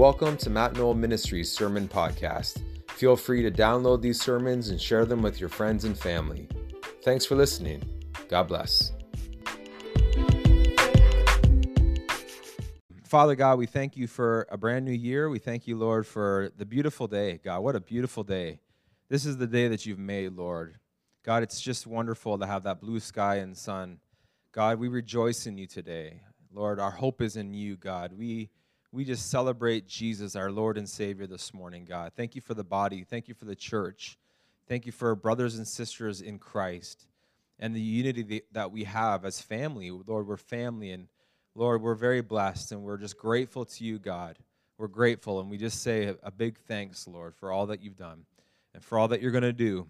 Welcome to Matt Knoll Ministries Sermon Podcast. Feel free to download these sermons and share them with your friends and family. Thanks for listening. God bless. Father God, we thank you for a brand new year. We thank you, Lord, for the beautiful day. God, what a beautiful day. This is the day that you've made, Lord. God, it's just wonderful to have that blue sky and sun. God, we rejoice in you today. Lord, our hope is in you, God. We we just celebrate Jesus, our Lord and Savior, this morning, God. Thank you for the body. Thank you for the church. Thank you for brothers and sisters in Christ and the unity that we have as family. Lord, we're family, and Lord, we're very blessed, and we're just grateful to you, God. We're grateful, and we just say a big thanks, Lord, for all that you've done and for all that you're going to do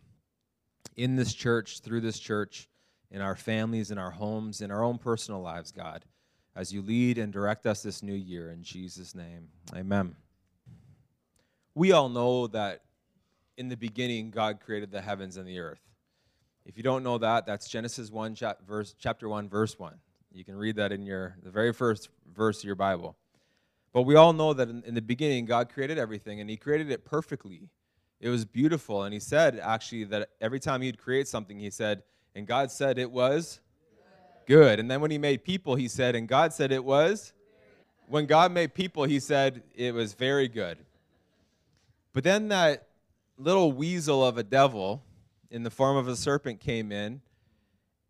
in this church, through this church, in our families, in our homes, in our own personal lives, God as you lead and direct us this new year. In Jesus' name, amen. We all know that in the beginning, God created the heavens and the earth. If you don't know that, that's Genesis 1, verse, chapter 1, verse 1. You can read that in your the very first verse of your Bible. But we all know that in, in the beginning, God created everything, and He created it perfectly. It was beautiful. And He said, actually, that every time He'd create something, He said, and God said it was good. And then when he made people, he said, and God said it was. When God made people, he said it was very good. But then that little weasel of a devil in the form of a serpent came in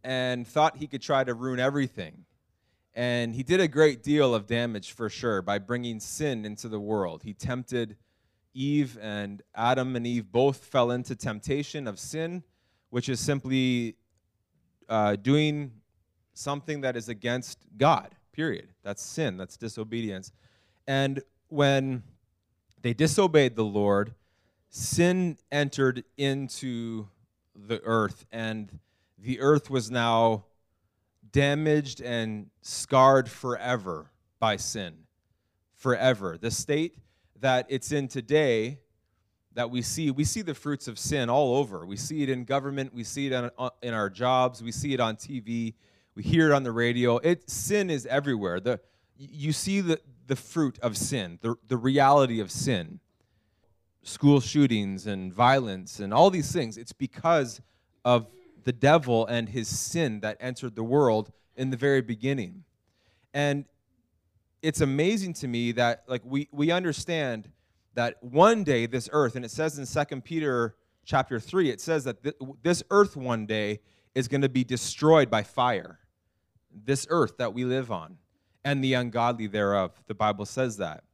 and thought he could try to ruin everything. And he did a great deal of damage for sure by bringing sin into the world. He tempted Eve, and Adam and Eve both fell into temptation of sin, which is simply uh, doing something that is against God, period. That's sin, that's disobedience. And when they disobeyed the Lord, sin entered into the earth, and the earth was now damaged and scarred forever by sin. Forever. The state that it's in today that we see we see the fruits of sin all over we see it in government we see it in, uh, in our jobs we see it on tv we hear it on the radio. It, sin is everywhere. The, you see the, the fruit of sin, the, the reality of sin. School shootings and violence and all these things. It's because of the devil and his sin that entered the world in the very beginning. And it's amazing to me that like we, we understand that one day this earth, and it says in Second Peter chapter 3, it says that th- this earth one day is going to be destroyed by fire this earth that we live on and the ungodly thereof. The Bible says that.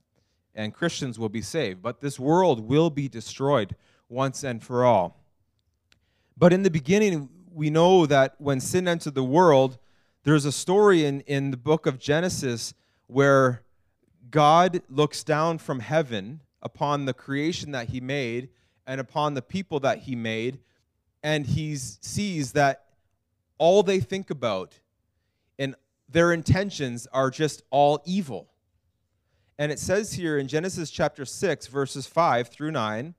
And Christians will be saved, but this world will be destroyed once and for all. But in the beginning, we know that when sin entered the world, there's a story in, in the book of Genesis where God looks down from heaven upon the creation that he made and upon the people that he made, and he sees that all they think about and their intentions are just all evil. And it says here in Genesis chapter 6, verses 5 through 9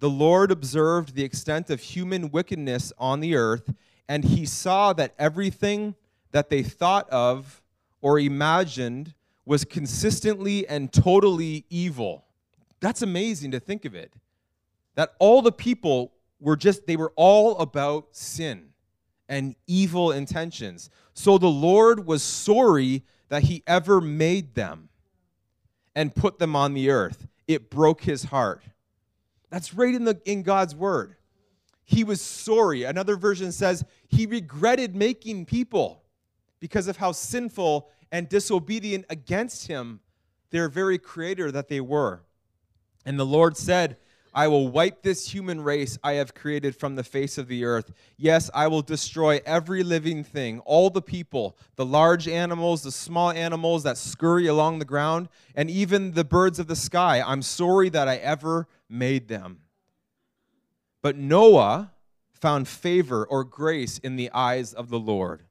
the Lord observed the extent of human wickedness on the earth, and he saw that everything that they thought of or imagined was consistently and totally evil. That's amazing to think of it. That all the people were just, they were all about sin and evil intentions. So the Lord was sorry that he ever made them and put them on the earth. It broke his heart. That's right in, the, in God's word. He was sorry. Another version says he regretted making people because of how sinful and disobedient against him, their very creator that they were. And the Lord said, I will wipe this human race I have created from the face of the earth. Yes, I will destroy every living thing, all the people, the large animals, the small animals that scurry along the ground, and even the birds of the sky. I'm sorry that I ever made them. But Noah found favor or grace in the eyes of the Lord.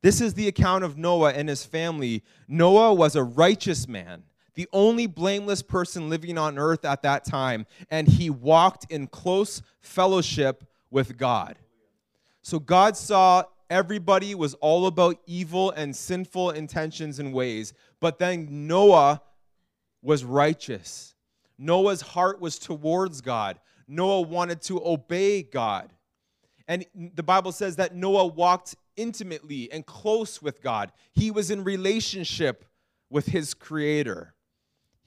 This is the account of Noah and his family. Noah was a righteous man the only blameless person living on earth at that time, and he walked in close fellowship with God. So God saw everybody was all about evil and sinful intentions and ways, but then Noah was righteous. Noah's heart was towards God. Noah wanted to obey God. And the Bible says that Noah walked intimately and close with God. He was in relationship with his creator.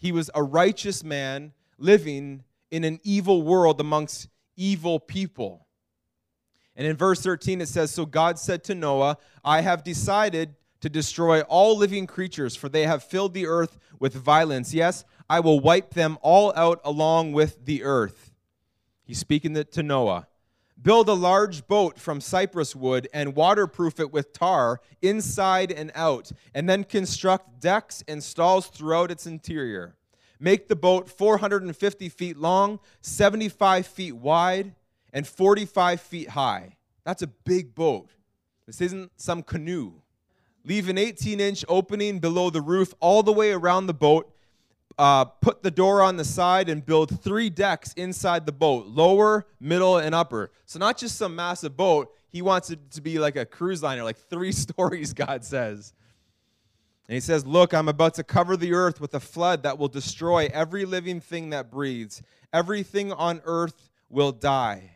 He was a righteous man living in an evil world amongst evil people. And in verse 13 it says So God said to Noah, I have decided to destroy all living creatures, for they have filled the earth with violence. Yes, I will wipe them all out along with the earth. He's speaking to Noah. Build a large boat from cypress wood and waterproof it with tar inside and out, and then construct decks and stalls throughout its interior. Make the boat 450 feet long, 75 feet wide, and 45 feet high. That's a big boat. This isn't some canoe. Leave an 18 inch opening below the roof all the way around the boat. Uh, put the door on the side and build three decks inside the boat lower, middle, and upper. So, not just some massive boat, he wants it to be like a cruise liner, like three stories, God says. And he says, Look, I'm about to cover the earth with a flood that will destroy every living thing that breathes. Everything on earth will die.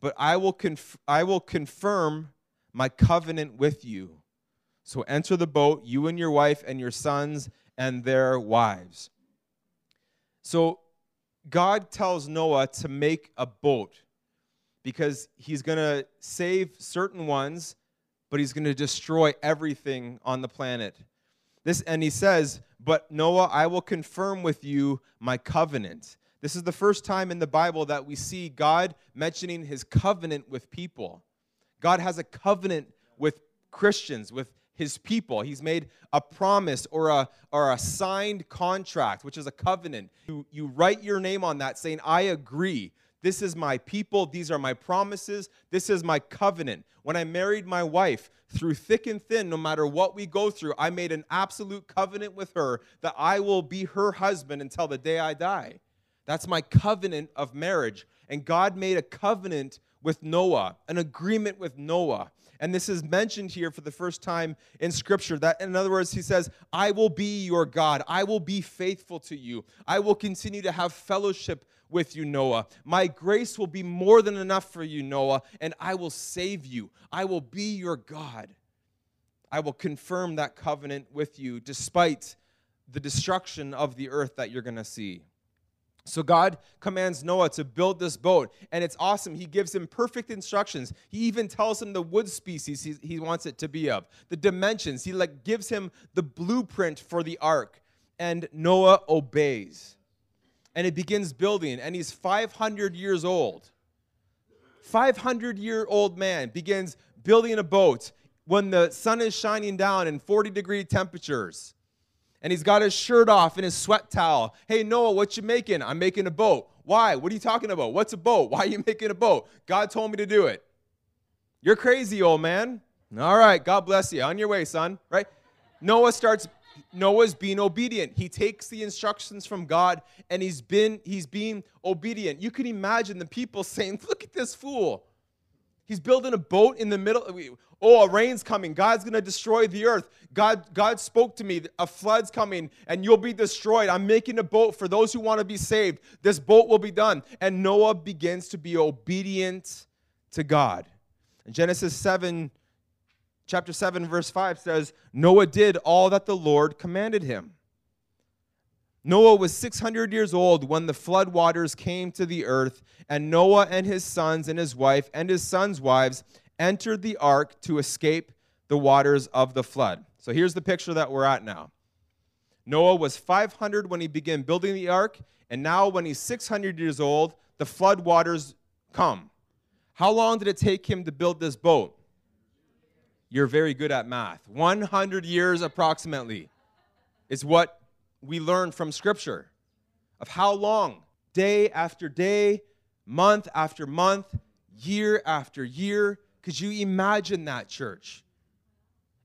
But I will, conf- I will confirm my covenant with you. So enter the boat, you and your wife and your sons and their wives. So God tells Noah to make a boat because he's going to save certain ones, but he's going to destroy everything on the planet. This and he says, "But Noah, I will confirm with you my covenant." This is the first time in the Bible that we see God mentioning his covenant with people. God has a covenant with Christians, with his people. He's made a promise or a, or a signed contract, which is a covenant. You, you write your name on that saying, I agree. This is my people. These are my promises. This is my covenant. When I married my wife, through thick and thin, no matter what we go through, I made an absolute covenant with her that I will be her husband until the day I die. That's my covenant of marriage. And God made a covenant with Noah, an agreement with Noah. And this is mentioned here for the first time in Scripture. That, in other words, he says, I will be your God. I will be faithful to you. I will continue to have fellowship with you, Noah. My grace will be more than enough for you, Noah, and I will save you. I will be your God. I will confirm that covenant with you despite the destruction of the earth that you're going to see. So God commands Noah to build this boat, and it's awesome. He gives him perfect instructions. He even tells him the wood species he, he wants it to be of, the dimensions. He like gives him the blueprint for the ark, and Noah obeys. And he begins building, and he's 500 years old. 500 year old man begins building a boat when the sun is shining down in 40 degree temperatures and he's got his shirt off and his sweat towel. Hey, Noah, what you making? I'm making a boat. Why? What are you talking about? What's a boat? Why are you making a boat? God told me to do it. You're crazy, old man. All right, God bless you. On your way, son. Right? Noah starts Noah's being obedient. He takes the instructions from God and he's been he's being obedient. You can imagine the people saying, "Look at this fool. He's building a boat in the middle. Oh, a rain's coming. God's going to destroy the earth. God, God spoke to me. A flood's coming and you'll be destroyed. I'm making a boat for those who want to be saved. This boat will be done. And Noah begins to be obedient to God. In Genesis 7, chapter 7, verse 5 says, Noah did all that the Lord commanded him. Noah was 600 years old when the flood waters came to the earth, and Noah and his sons and his wife and his sons' wives entered the ark to escape the waters of the flood. So here's the picture that we're at now. Noah was 500 when he began building the ark, and now when he's 600 years old, the flood waters come. How long did it take him to build this boat? You're very good at math. 100 years approximately is what we learn from Scripture of how long, day after day, month after month, year after year. Could you imagine that, church?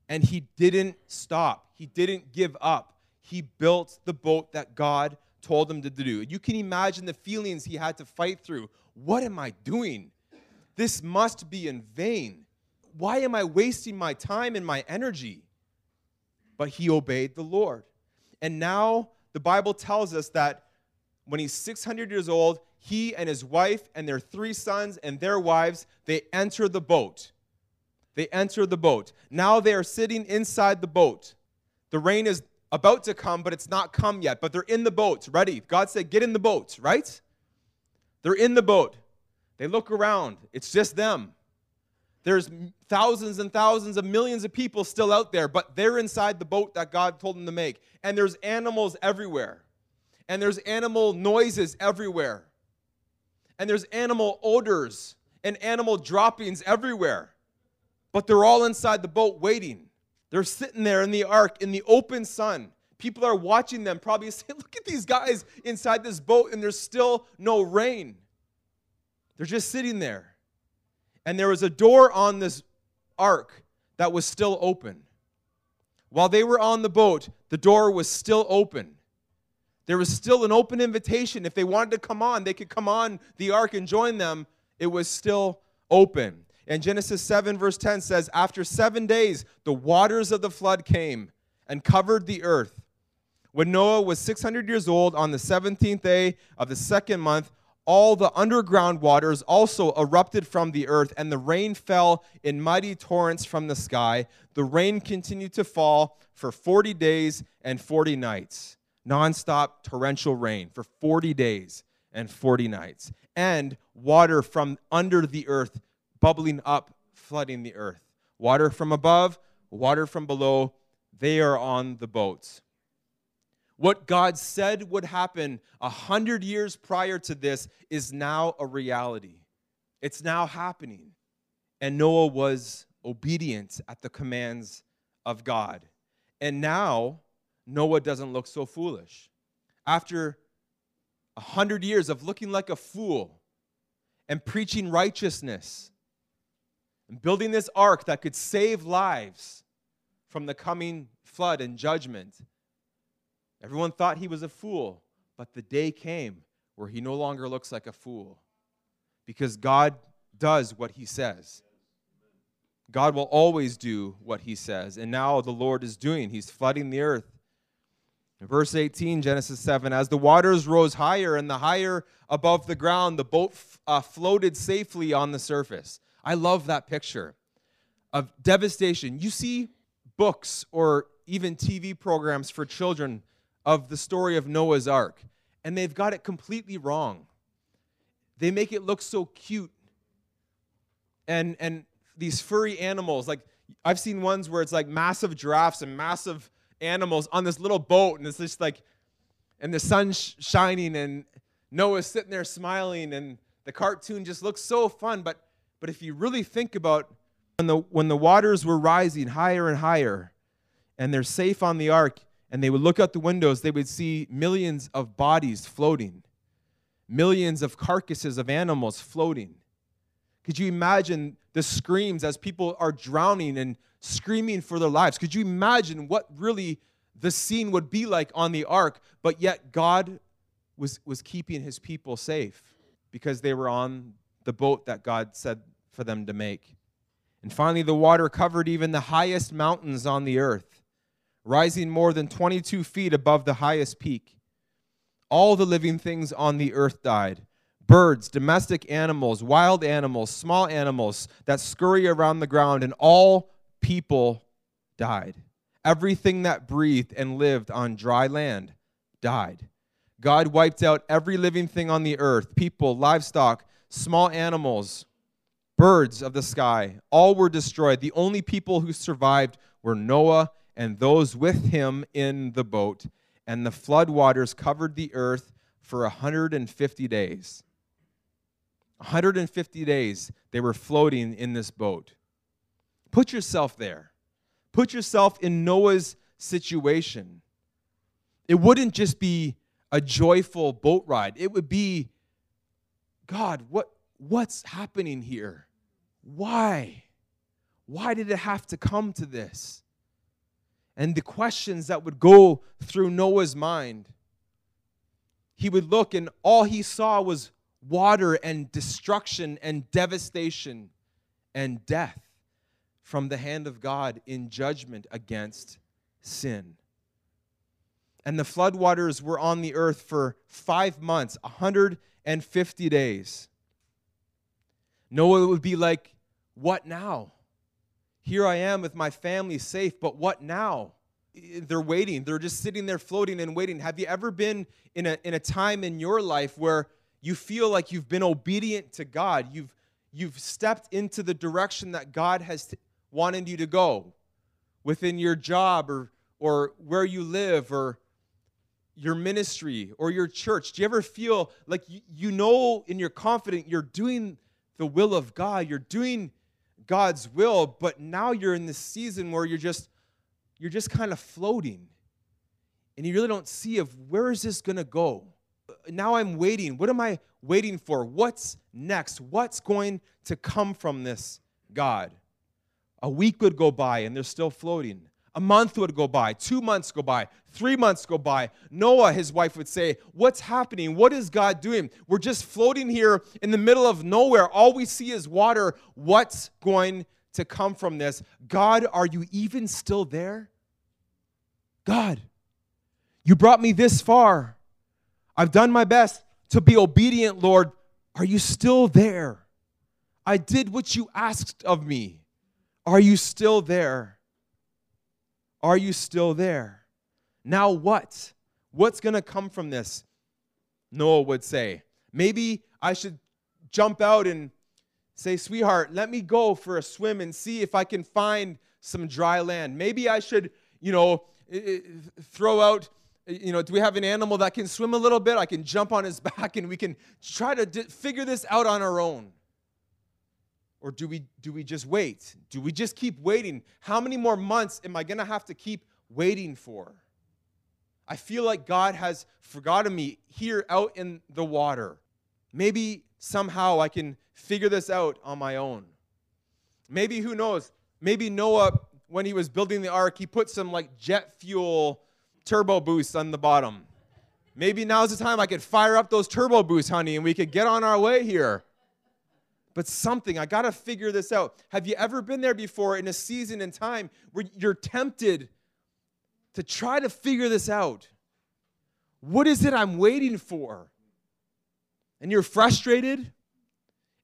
And he didn't stop, he didn't give up. He built the boat that God told him to do. You can imagine the feelings he had to fight through. What am I doing? This must be in vain. Why am I wasting my time and my energy? But he obeyed the Lord. And now the Bible tells us that when he's 600 years old, he and his wife and their three sons and their wives, they enter the boat. They enter the boat. Now they are sitting inside the boat. The rain is about to come, but it's not come yet. But they're in the boat, ready. God said, Get in the boat, right? They're in the boat. They look around. It's just them. There's thousands and thousands of millions of people still out there, but they're inside the boat that God told them to make. And there's animals everywhere. And there's animal noises everywhere. And there's animal odors and animal droppings everywhere. But they're all inside the boat waiting. They're sitting there in the ark in the open sun. People are watching them, probably saying, Look at these guys inside this boat, and there's still no rain. They're just sitting there and there was a door on this ark that was still open. While they were on the boat, the door was still open. There was still an open invitation. If they wanted to come on, they could come on the ark and join them. It was still open. And Genesis 7, verse 10 says, After seven days, the waters of the flood came and covered the earth. When Noah was 600 years old, on the 17th day of the second month, all the underground waters also erupted from the earth, and the rain fell in mighty torrents from the sky. The rain continued to fall for 40 days and 40 nights. Nonstop torrential rain for 40 days and 40 nights. And water from under the earth bubbling up, flooding the earth. Water from above, water from below. They are on the boats. What God said would happen a hundred years prior to this is now a reality. It's now happening. And Noah was obedient at the commands of God. And now Noah doesn't look so foolish. After a hundred years of looking like a fool and preaching righteousness and building this ark that could save lives from the coming flood and judgment, Everyone thought he was a fool, but the day came where he no longer looks like a fool because God does what he says. God will always do what he says. And now the Lord is doing, he's flooding the earth. Verse 18, Genesis 7 As the waters rose higher and the higher above the ground, the boat uh, floated safely on the surface. I love that picture of devastation. You see books or even TV programs for children of the story of Noah's Ark, and they've got it completely wrong. They make it look so cute. And, and these furry animals, like I've seen ones where it's like massive giraffes and massive animals on this little boat, and it's just like, and the sun's shining, and Noah's sitting there smiling, and the cartoon just looks so fun. But, but if you really think about when the, when the waters were rising higher and higher, and they're safe on the ark, and they would look out the windows, they would see millions of bodies floating, millions of carcasses of animals floating. Could you imagine the screams as people are drowning and screaming for their lives? Could you imagine what really the scene would be like on the ark? But yet, God was, was keeping his people safe because they were on the boat that God said for them to make. And finally, the water covered even the highest mountains on the earth rising more than 22 feet above the highest peak. All the living things on the earth died birds, domestic animals, wild animals, small animals that scurry around the ground, and all people died. Everything that breathed and lived on dry land died. God wiped out every living thing on the earth people, livestock, small animals, birds of the sky. All were destroyed. The only people who survived were Noah and those with him in the boat, and the flood waters covered the earth for 150 days. 150 days they were floating in this boat. Put yourself there. Put yourself in Noah's situation. It wouldn't just be a joyful boat ride. It would be God, what what's happening here? Why? Why did it have to come to this? and the questions that would go through Noah's mind. He would look, and all he saw was water and destruction and devastation and death from the hand of God in judgment against sin. and the floodwaters were on the earth for five months, 150 days. Noah would be like, What now? Here I am with my family safe, but what now? They're waiting. They're just sitting there floating and waiting. Have you ever been in a, in a time in your life where you feel like you've been obedient to God? You've, you've stepped into the direction that God has t- wanted you to go within your job or, or where you live or your ministry or your church? Do you ever feel like you, you know and you're confident you're doing the will of God, you're doing God's will, but now you're in this season where you're just you're just kind of floating. And you really don't see of where is this going to go? Now I'm waiting. What am I waiting for? What's next? What's going to come from this, God? A week would go by and they're still floating. A month would go by, two months go by, three months go by. Noah, his wife, would say, What's happening? What is God doing? We're just floating here in the middle of nowhere. All we see is water. What's going to come from this? God, are you even still there? God, you brought me this far. I've done my best to be obedient, Lord. Are you still there? I did what you asked of me. Are you still there? Are you still there? Now what? What's going to come from this? Noah would say. Maybe I should jump out and say, Sweetheart, let me go for a swim and see if I can find some dry land. Maybe I should, you know, throw out, you know, do we have an animal that can swim a little bit? I can jump on his back and we can try to figure this out on our own. Or do we, do we just wait? Do we just keep waiting? How many more months am I going to have to keep waiting for? I feel like God has forgotten me here out in the water. Maybe somehow I can figure this out on my own. Maybe, who knows? Maybe Noah, when he was building the ark, he put some like jet fuel turbo boosts on the bottom. Maybe now's the time I could fire up those turbo boosts, honey, and we could get on our way here but something. I got to figure this out. Have you ever been there before in a season and time where you're tempted to try to figure this out? What is it I'm waiting for? And you're frustrated,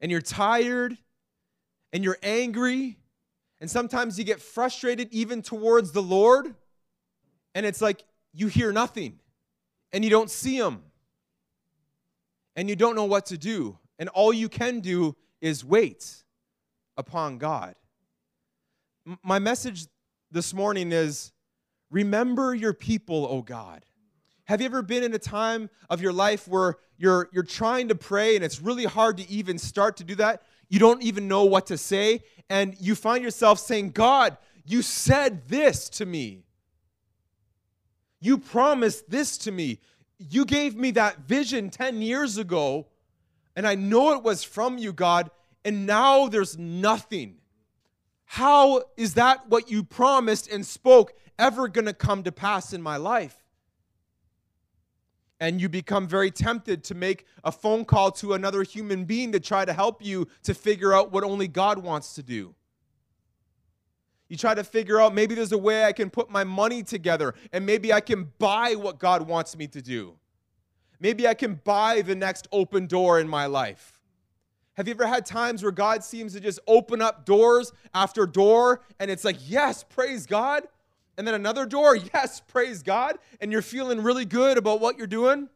and you're tired, and you're angry, and sometimes you get frustrated even towards the Lord, and it's like you hear nothing, and you don't see them and you don't know what to do. And all you can do is wait upon God. My message this morning is remember your people, O God. Have you ever been in a time of your life where you're, you're trying to pray and it's really hard to even start to do that? You don't even know what to say, and you find yourself saying, God, you said this to me. You promised this to me. You gave me that vision 10 years ago, and I know it was from you, God, and now there's nothing. How is that what you promised and spoke ever going to come to pass in my life? And you become very tempted to make a phone call to another human being to try to help you to figure out what only God wants to do. You try to figure out maybe there's a way I can put my money together and maybe I can buy what God wants me to do. Maybe I can buy the next open door in my life. Have you ever had times where God seems to just open up doors after door and it's like, yes, praise God? And then another door, yes, praise God, and you're feeling really good about what you're doing?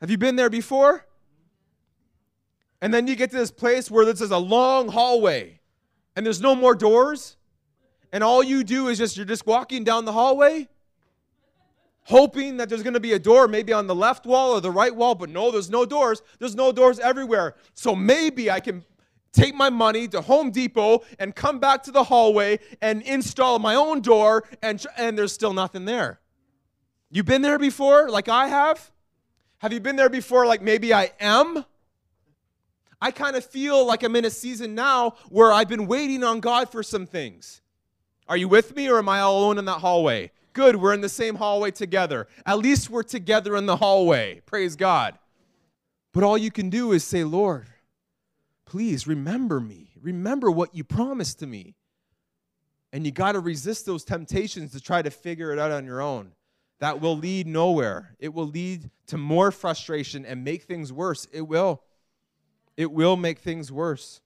Have you been there before? And then you get to this place where this is a long hallway and there's no more doors, and all you do is just, you're just walking down the hallway hoping that there's going to be a door maybe on the left wall or the right wall, but no, there's no doors. There's no doors everywhere. So maybe I can take my money to Home Depot and come back to the hallway and install my own door, and, and there's still nothing there. You been there before, like I have? Have you been there before, like maybe I am? I kind of feel like I'm in a season now where I've been waiting on God for some things. Are you with me, or am I all alone in that hallway? Good, we're in the same hallway together. At least we're together in the hallway. Praise God. But all you can do is say, Lord, please remember me. Remember what you promised to me. And you got to resist those temptations to try to figure it out on your own. that will lead nowhere. It will lead to more frustration and make things worse. It will. It will make things worse.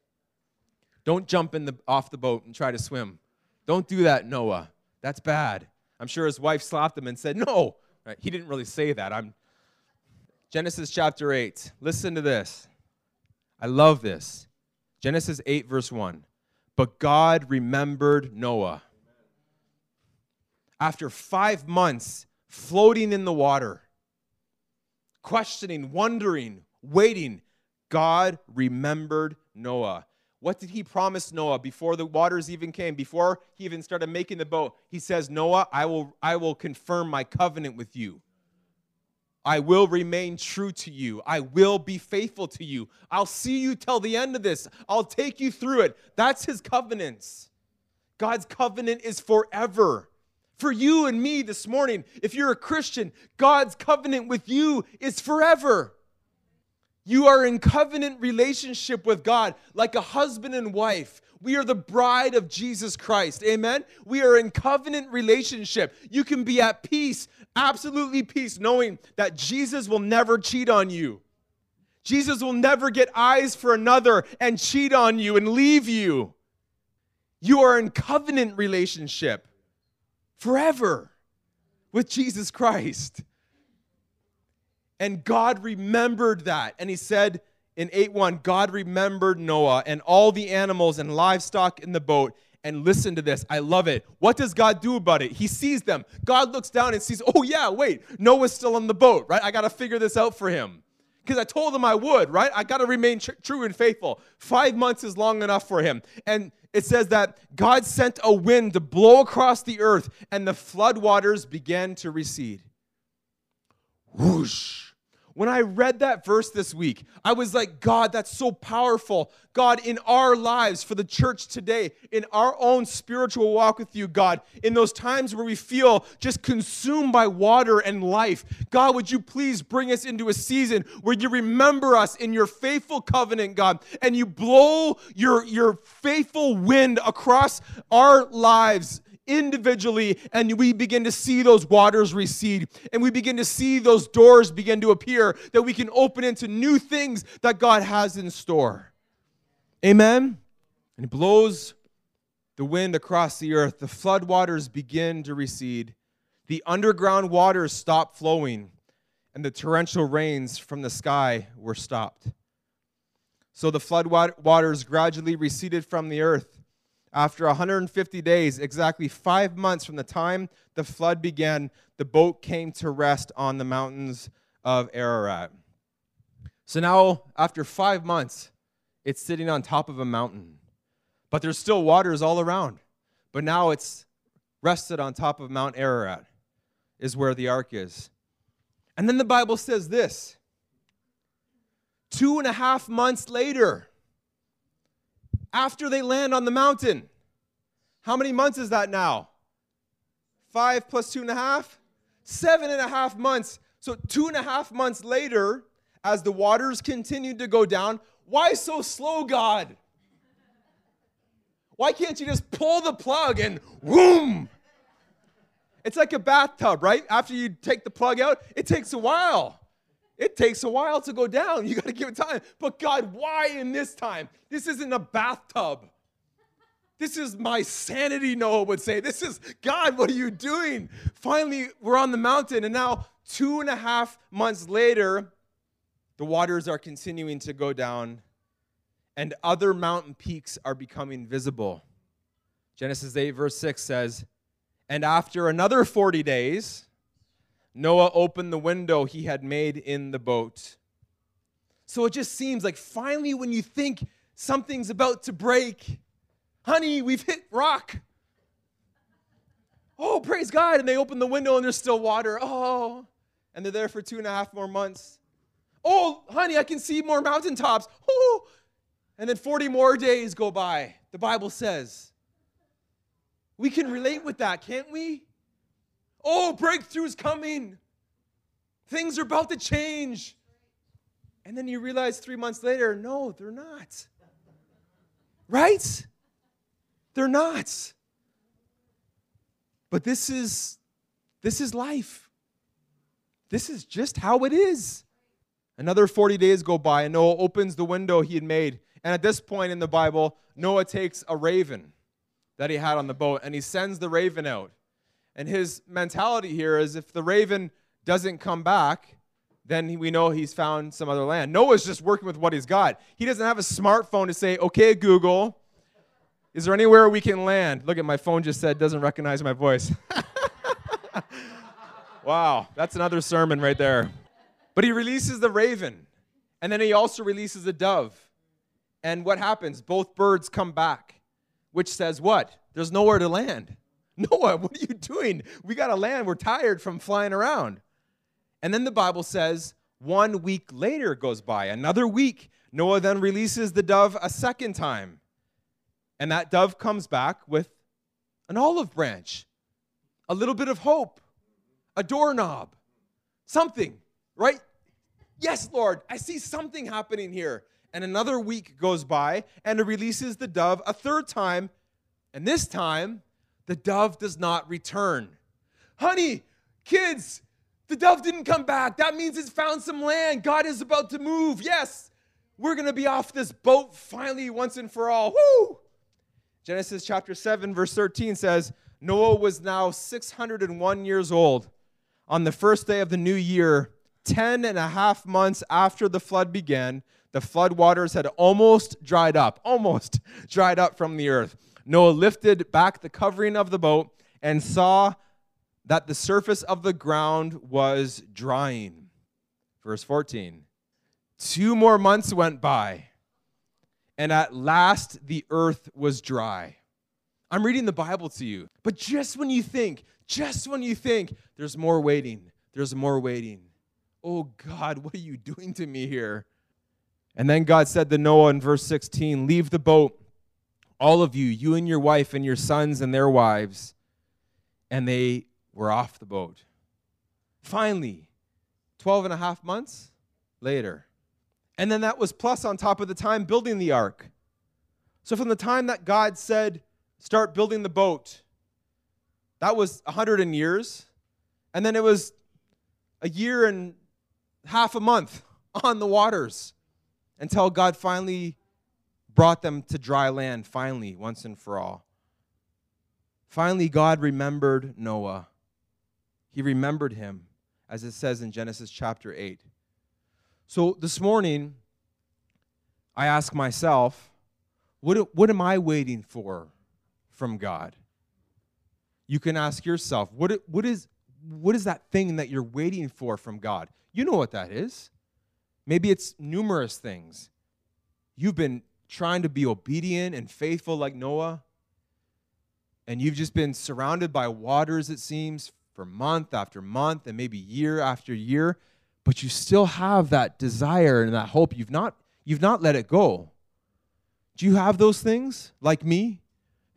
Don't jump in the, off the boat and try to swim. Don't do that, Noah. That's bad. I'm sure his wife slapped him and said, No. Right? He didn't really say that. I'm Genesis chapter 8. Listen to this. I love this. Genesis 8, verse 1. But God remembered Noah. After five months floating in the water, questioning, wondering, waiting, God remembered Noah. What did he promise Noah before the waters even came, before he even started making the boat? He says, Noah, I will, I will confirm my covenant with you. I will remain true to you. I will be faithful to you. I'll see you till the end of this. I'll take you through it. That's his covenants. God's covenant is forever. For you and me this morning, if you're a Christian, God's covenant with you is forever. You are in covenant relationship with God like a husband and wife. We are the bride of Jesus Christ. Amen. We are in covenant relationship. You can be at peace, absolutely peace, knowing that Jesus will never cheat on you. Jesus will never get eyes for another and cheat on you and leave you. You are in covenant relationship forever with Jesus Christ. And God remembered that. And he said in 8 1, God remembered Noah and all the animals and livestock in the boat. And listen to this. I love it. What does God do about it? He sees them. God looks down and sees, oh, yeah, wait, Noah's still on the boat, right? I got to figure this out for him. Because I told him I would, right? I got to remain tr- true and faithful. Five months is long enough for him. And it says that God sent a wind to blow across the earth, and the floodwaters began to recede. Whoosh when I read that verse this week, I was like, God, that's so powerful. God, in our lives, for the church today, in our own spiritual walk with you, God, in those times where we feel just consumed by water and life, God, would you please bring us into a season where you remember us in your faithful covenant, God, and you blow your, your faithful wind across our lives individually and we begin to see those waters recede and we begin to see those doors begin to appear that we can open into new things that God has in store. Amen. And it blows the wind across the earth. The floodwaters begin to recede. The underground waters stop flowing and the torrential rains from the sky were stopped. So the flood waters gradually receded from the earth after 150 days, exactly five months from the time the flood began, the boat came to rest on the mountains of Ararat. So now, after five months, it's sitting on top of a mountain. But there's still waters all around. But now it's rested on top of Mount Ararat, is where the ark is. And then the Bible says this two and a half months later, after they land on the mountain. How many months is that now? Five plus two and a half? Seven and a half months. So, two and a half months later, as the waters continued to go down, why so slow, God? Why can't you just pull the plug and whoom? It's like a bathtub, right? After you take the plug out, it takes a while. It takes a while to go down. You got to give it time. But God, why in this time? This isn't a bathtub. This is my sanity, Noah would say. This is God, what are you doing? Finally, we're on the mountain, and now, two and a half months later, the waters are continuing to go down, and other mountain peaks are becoming visible. Genesis 8, verse 6 says, And after another 40 days, Noah opened the window he had made in the boat. So it just seems like finally, when you think something's about to break, honey, we've hit rock. Oh, praise God. And they open the window and there's still water. Oh, and they're there for two and a half more months. Oh, honey, I can see more mountaintops. Oh, and then 40 more days go by, the Bible says. We can relate with that, can't we? Oh, breakthrough's coming. Things are about to change. And then you realize three months later, no, they're not. Right? They're not. But this is this is life. this is just how it is. Another 40 days go by, and Noah opens the window he had made. And at this point in the Bible, Noah takes a raven that he had on the boat and he sends the raven out. And his mentality here is if the raven doesn't come back, then we know he's found some other land. Noah's just working with what he's got. He doesn't have a smartphone to say, okay, Google, is there anywhere we can land? Look at my phone just said, doesn't recognize my voice. wow, that's another sermon right there. But he releases the raven, and then he also releases a dove. And what happens? Both birds come back, which says what? There's nowhere to land. Noah, what are you doing? We got to land. We're tired from flying around. And then the Bible says one week later goes by, another week. Noah then releases the dove a second time. And that dove comes back with an olive branch, a little bit of hope, a doorknob, something, right? Yes, Lord, I see something happening here. And another week goes by, and it releases the dove a third time. And this time, the dove does not return. Honey, kids, the dove didn't come back. That means it's found some land. God is about to move. Yes, we're going to be off this boat finally, once and for all. Woo! Genesis chapter 7, verse 13 says Noah was now 601 years old. On the first day of the new year, 10 and a half months after the flood began, the flood waters had almost dried up, almost dried up from the earth. Noah lifted back the covering of the boat and saw that the surface of the ground was drying. Verse 14. Two more months went by, and at last the earth was dry. I'm reading the Bible to you, but just when you think, just when you think there's more waiting, there's more waiting. Oh God, what are you doing to me here? And then God said to Noah in verse 16, Leave the boat, all of you, you and your wife and your sons and their wives. And they were off the boat. Finally, 12 and a half months later. And then that was plus on top of the time building the ark. So from the time that God said, start building the boat, that was 100 and years. And then it was a year and half a month on the waters until God finally brought them to dry land, finally, once and for all. Finally, God remembered Noah he remembered him, as it says in Genesis chapter 8. So this morning, I ask myself, what, what am I waiting for from God? You can ask yourself, what, what, is, what is that thing that you're waiting for from God? You know what that is. Maybe it's numerous things. You've been trying to be obedient and faithful like Noah, and you've just been surrounded by waters, it seems, for month after month and maybe year after year, but you still have that desire and that hope. You've not, you've not let it go. Do you have those things like me?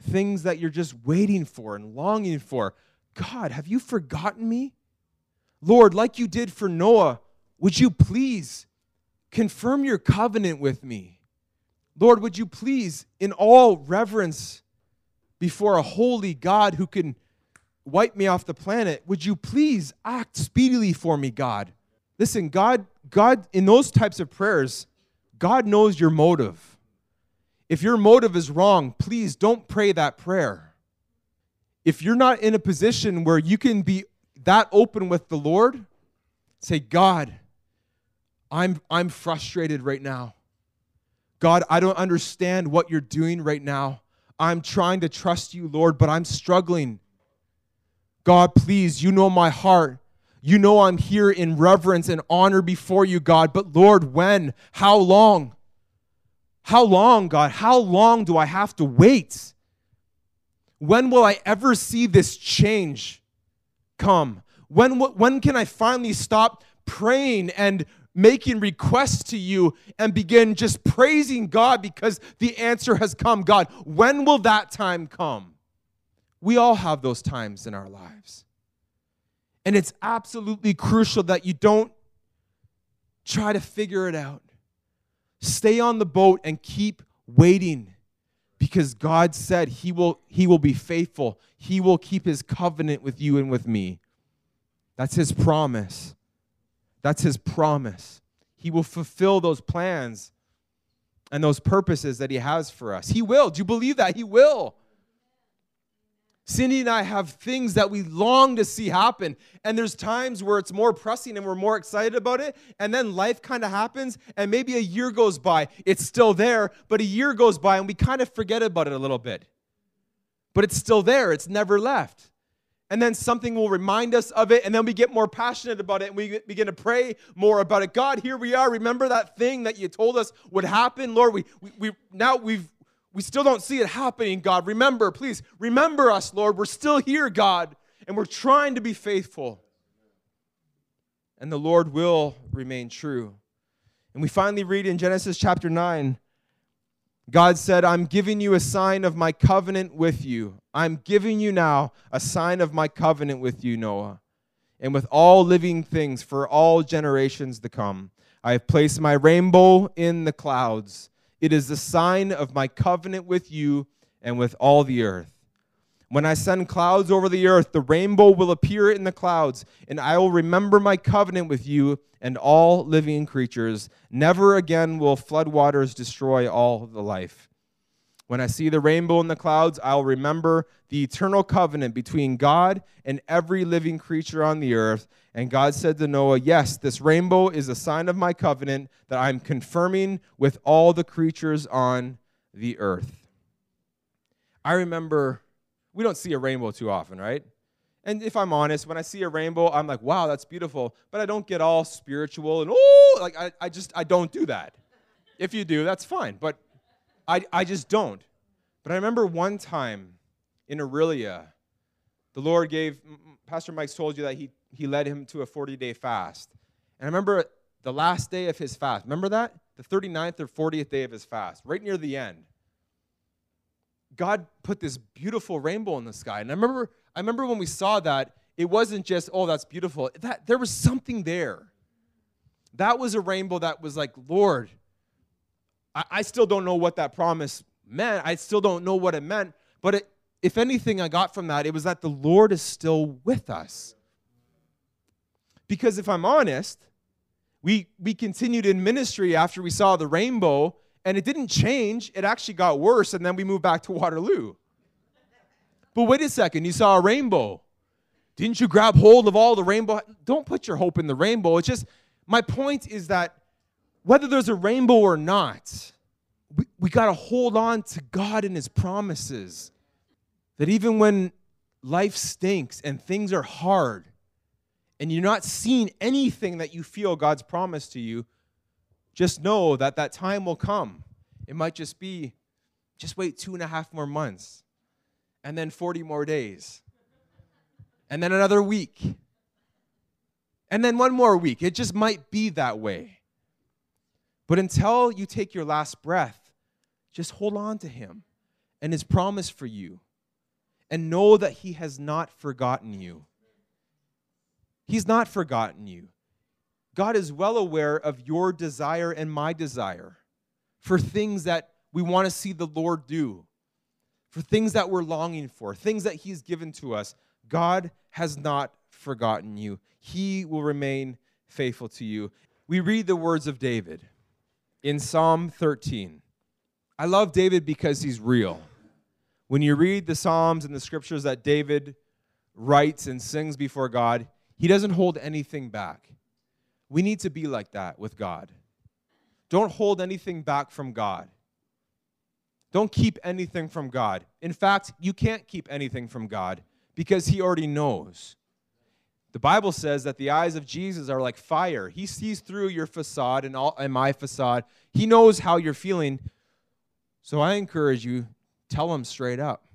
Things that you're just waiting for and longing for. God, have you forgotten me? Lord, like you did for Noah, would you please confirm your covenant with me? Lord, would you please, in all reverence before a holy God who can wipe me off the planet, would you please act speedily for me, God? Listen, God, God, in those types of prayers, God knows your motive. If your motive is wrong, please don't pray that prayer. If you're not in a position where you can be that open with the Lord, say, God, I'm, I'm frustrated right now. God, I don't understand what you're doing right now. I'm trying to trust you, Lord, but I'm struggling. God, please, you know my heart. You know I'm here in reverence and honor before you, God. But Lord, when? How long? How long, God? How long do I have to wait? When will I ever see this change come? When, when can I finally stop praying and making requests to you and begin just praising God because the answer has come? God, when will that time come? We all have those times in our lives. And it's absolutely crucial that you don't try to figure it out. Stay on the boat and keep waiting because God said he will, he will be faithful. He will keep his covenant with you and with me. That's his promise. That's his promise. He will fulfill those plans and those purposes that he has for us. He will. Do you believe that? He will. Cindy and I have things that we long to see happen. And there's times where it's more pressing and we're more excited about it. And then life kind of happens, and maybe a year goes by. It's still there, but a year goes by and we kind of forget about it a little bit. But it's still there, it's never left. And then something will remind us of it, and then we get more passionate about it and we begin to pray more about it. God, here we are. Remember that thing that you told us would happen? Lord, we, we, we now we've we still don't see it happening, God. Remember, please, remember us, Lord. We're still here, God, and we're trying to be faithful. And the Lord will remain true. And we finally read in Genesis chapter 9 God said, I'm giving you a sign of my covenant with you. I'm giving you now a sign of my covenant with you, Noah, and with all living things for all generations to come. I have placed my rainbow in the clouds it is the sign of my covenant with you and with all the earth. When I send clouds over the earth, the rainbow will appear in the clouds, and I will remember my covenant with you and all living creatures. Never again will floodwaters destroy all the life. When I see the rainbow in the clouds, I'll remember the eternal covenant between God and every living creature on the earth. And God said to Noah, Yes, this rainbow is a sign of my covenant that I'm confirming with all the creatures on the earth. I remember, we don't see a rainbow too often, right? And if I'm honest, when I see a rainbow, I'm like, wow, that's beautiful. But I don't get all spiritual and, oh, like, I, I just, I don't do that. If you do, that's fine. But I, I just don't. But I remember one time in Orillia, the Lord gave, Pastor Mike told you that he, he led him to a 40 day fast. And I remember the last day of his fast. Remember that? The 39th or 40th day of his fast, right near the end. God put this beautiful rainbow in the sky. And I remember, I remember when we saw that, it wasn't just, oh, that's beautiful. That there was something there. That was a rainbow that was like, Lord, I, I still don't know what that promise meant. I still don't know what it meant. But it, if anything I got from that, it was that the Lord is still with us. Because if I'm honest, we, we continued in ministry after we saw the rainbow, and it didn't change. It actually got worse, and then we moved back to Waterloo. But wait a second, you saw a rainbow. Didn't you grab hold of all the rainbow? Don't put your hope in the rainbow. It's just, my point is that whether there's a rainbow or not, we, we got to hold on to God and His promises. That even when life stinks and things are hard, and you're not seeing anything that you feel God's promised to you, just know that that time will come. It might just be, just wait two and a half more months, and then 40 more days, and then another week, and then one more week. It just might be that way. But until you take your last breath, just hold on to Him and His promise for you. And know that He has not forgotten you. He's not forgotten you. God is well aware of your desire and my desire for things that we want to see the Lord do, for things that we're longing for, things that He's given to us. God has not forgotten you. He will remain faithful to you. We read the words of David in Psalm 13. I love David because he's real. When you read the Psalms and the scriptures that David writes and sings before God, he doesn't hold anything back. We need to be like that with God. Don't hold anything back from God. Don't keep anything from God. In fact, you can't keep anything from God because He already knows. The Bible says that the eyes of Jesus are like fire. He sees through your facade and, all, and my facade. He knows how you're feeling. So I encourage you, tell him straight up.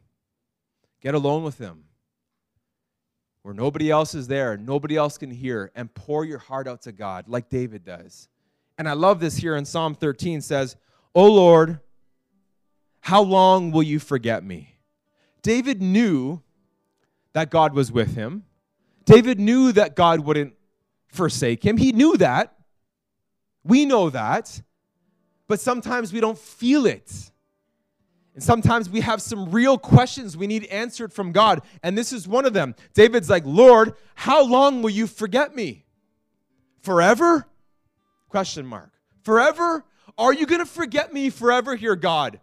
Get alone with him where nobody else is there, nobody else can hear, and pour your heart out to God like David does. And I love this here in Psalm 13 says, "O Lord, how long will you forget me?" David knew that God was with him. David knew that God wouldn't forsake him. He knew that. We know that. But sometimes we don't feel it. And sometimes we have some real questions we need answered from God. And this is one of them. David's like, Lord, how long will you forget me? Forever? Question mark. Forever? Are you going to forget me forever here, God?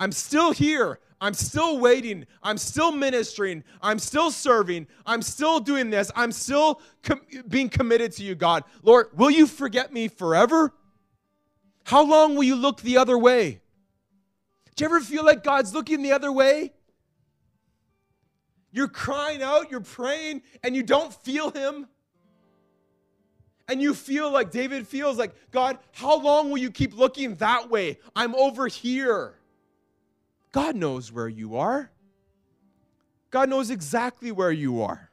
I'm still here. I'm still waiting. I'm still ministering. I'm still serving. I'm still doing this. I'm still com- being committed to you, God. Lord, will you forget me forever? How long will you look the other way? Do you ever feel like God's looking the other way? You're crying out, you're praying, and you don't feel Him. And you feel like David feels like, God, how long will you keep looking that way? I'm over here. God knows where you are. God knows exactly where you are.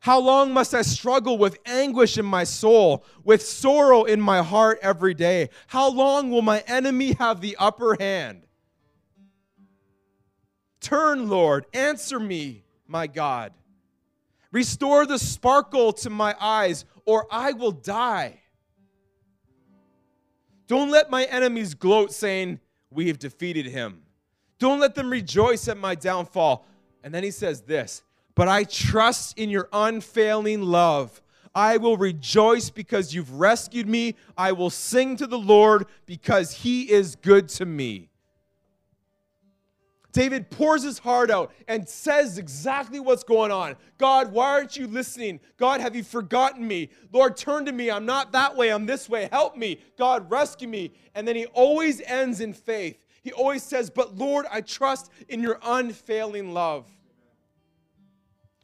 How long must I struggle with anguish in my soul, with sorrow in my heart every day? How long will my enemy have the upper hand? Turn, Lord, answer me, my God. Restore the sparkle to my eyes, or I will die. Don't let my enemies gloat, saying, We have defeated him. Don't let them rejoice at my downfall. And then he says this, But I trust in your unfailing love. I will rejoice because you've rescued me. I will sing to the Lord because he is good to me. David pours his heart out and says exactly what's going on. God, why aren't you listening? God, have you forgotten me? Lord, turn to me. I'm not that way, I'm this way. Help me. God, rescue me. And then he always ends in faith. He always says, But Lord, I trust in your unfailing love.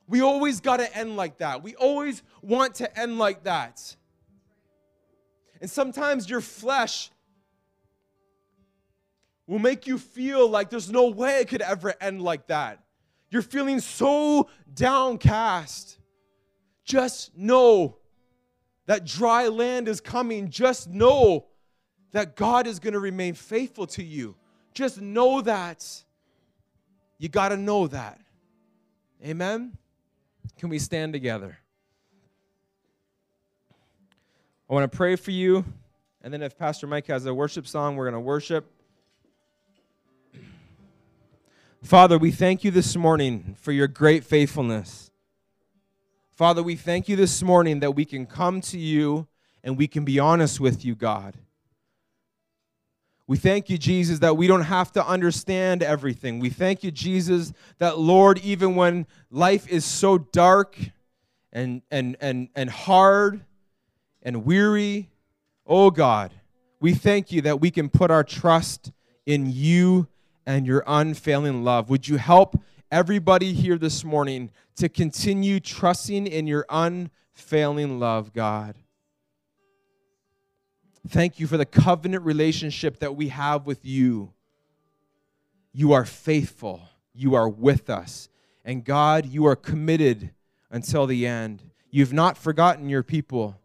We always got to end like that. We always want to end like that. And sometimes your flesh will make you feel like there's no way it could ever end like that. You're feeling so downcast. Just know that dry land is coming. Just know that God is going to remain faithful to you. Just know that. You got to know that. Amen? Can we stand together? I want to pray for you. And then if Pastor Mike has a worship song, we're going to worship. Father, we thank you this morning for your great faithfulness. Father, we thank you this morning that we can come to you and we can be honest with you, God. We thank you, Jesus, that we don't have to understand everything. We thank you, Jesus, that, Lord, even when life is so dark and, and, and, and hard and weary, oh God, we thank you that we can put our trust in you and your unfailing love. Would you help everybody here this morning to continue trusting in your unfailing love, God? Thank you for the covenant relationship that we have with you. You are faithful, you are with us. And God, you are committed until the end. You've not forgotten your people.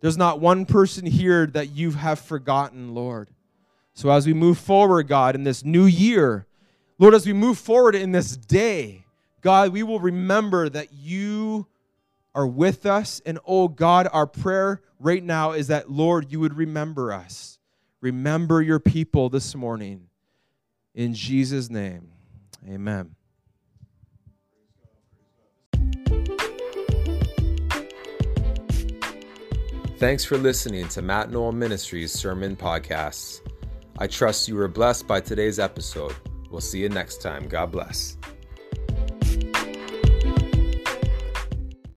There's not one person here that you have forgotten, Lord. So as we move forward, God, in this new year, Lord, as we move forward in this day, God, we will remember that you are with us. And oh God, our prayer right now is that, Lord, you would remember us. Remember your people this morning. In Jesus' name, amen. Thanks for listening to Matt Knoll Ministries Sermon Podcasts. I trust you were blessed by today's episode. We'll see you next time. God bless.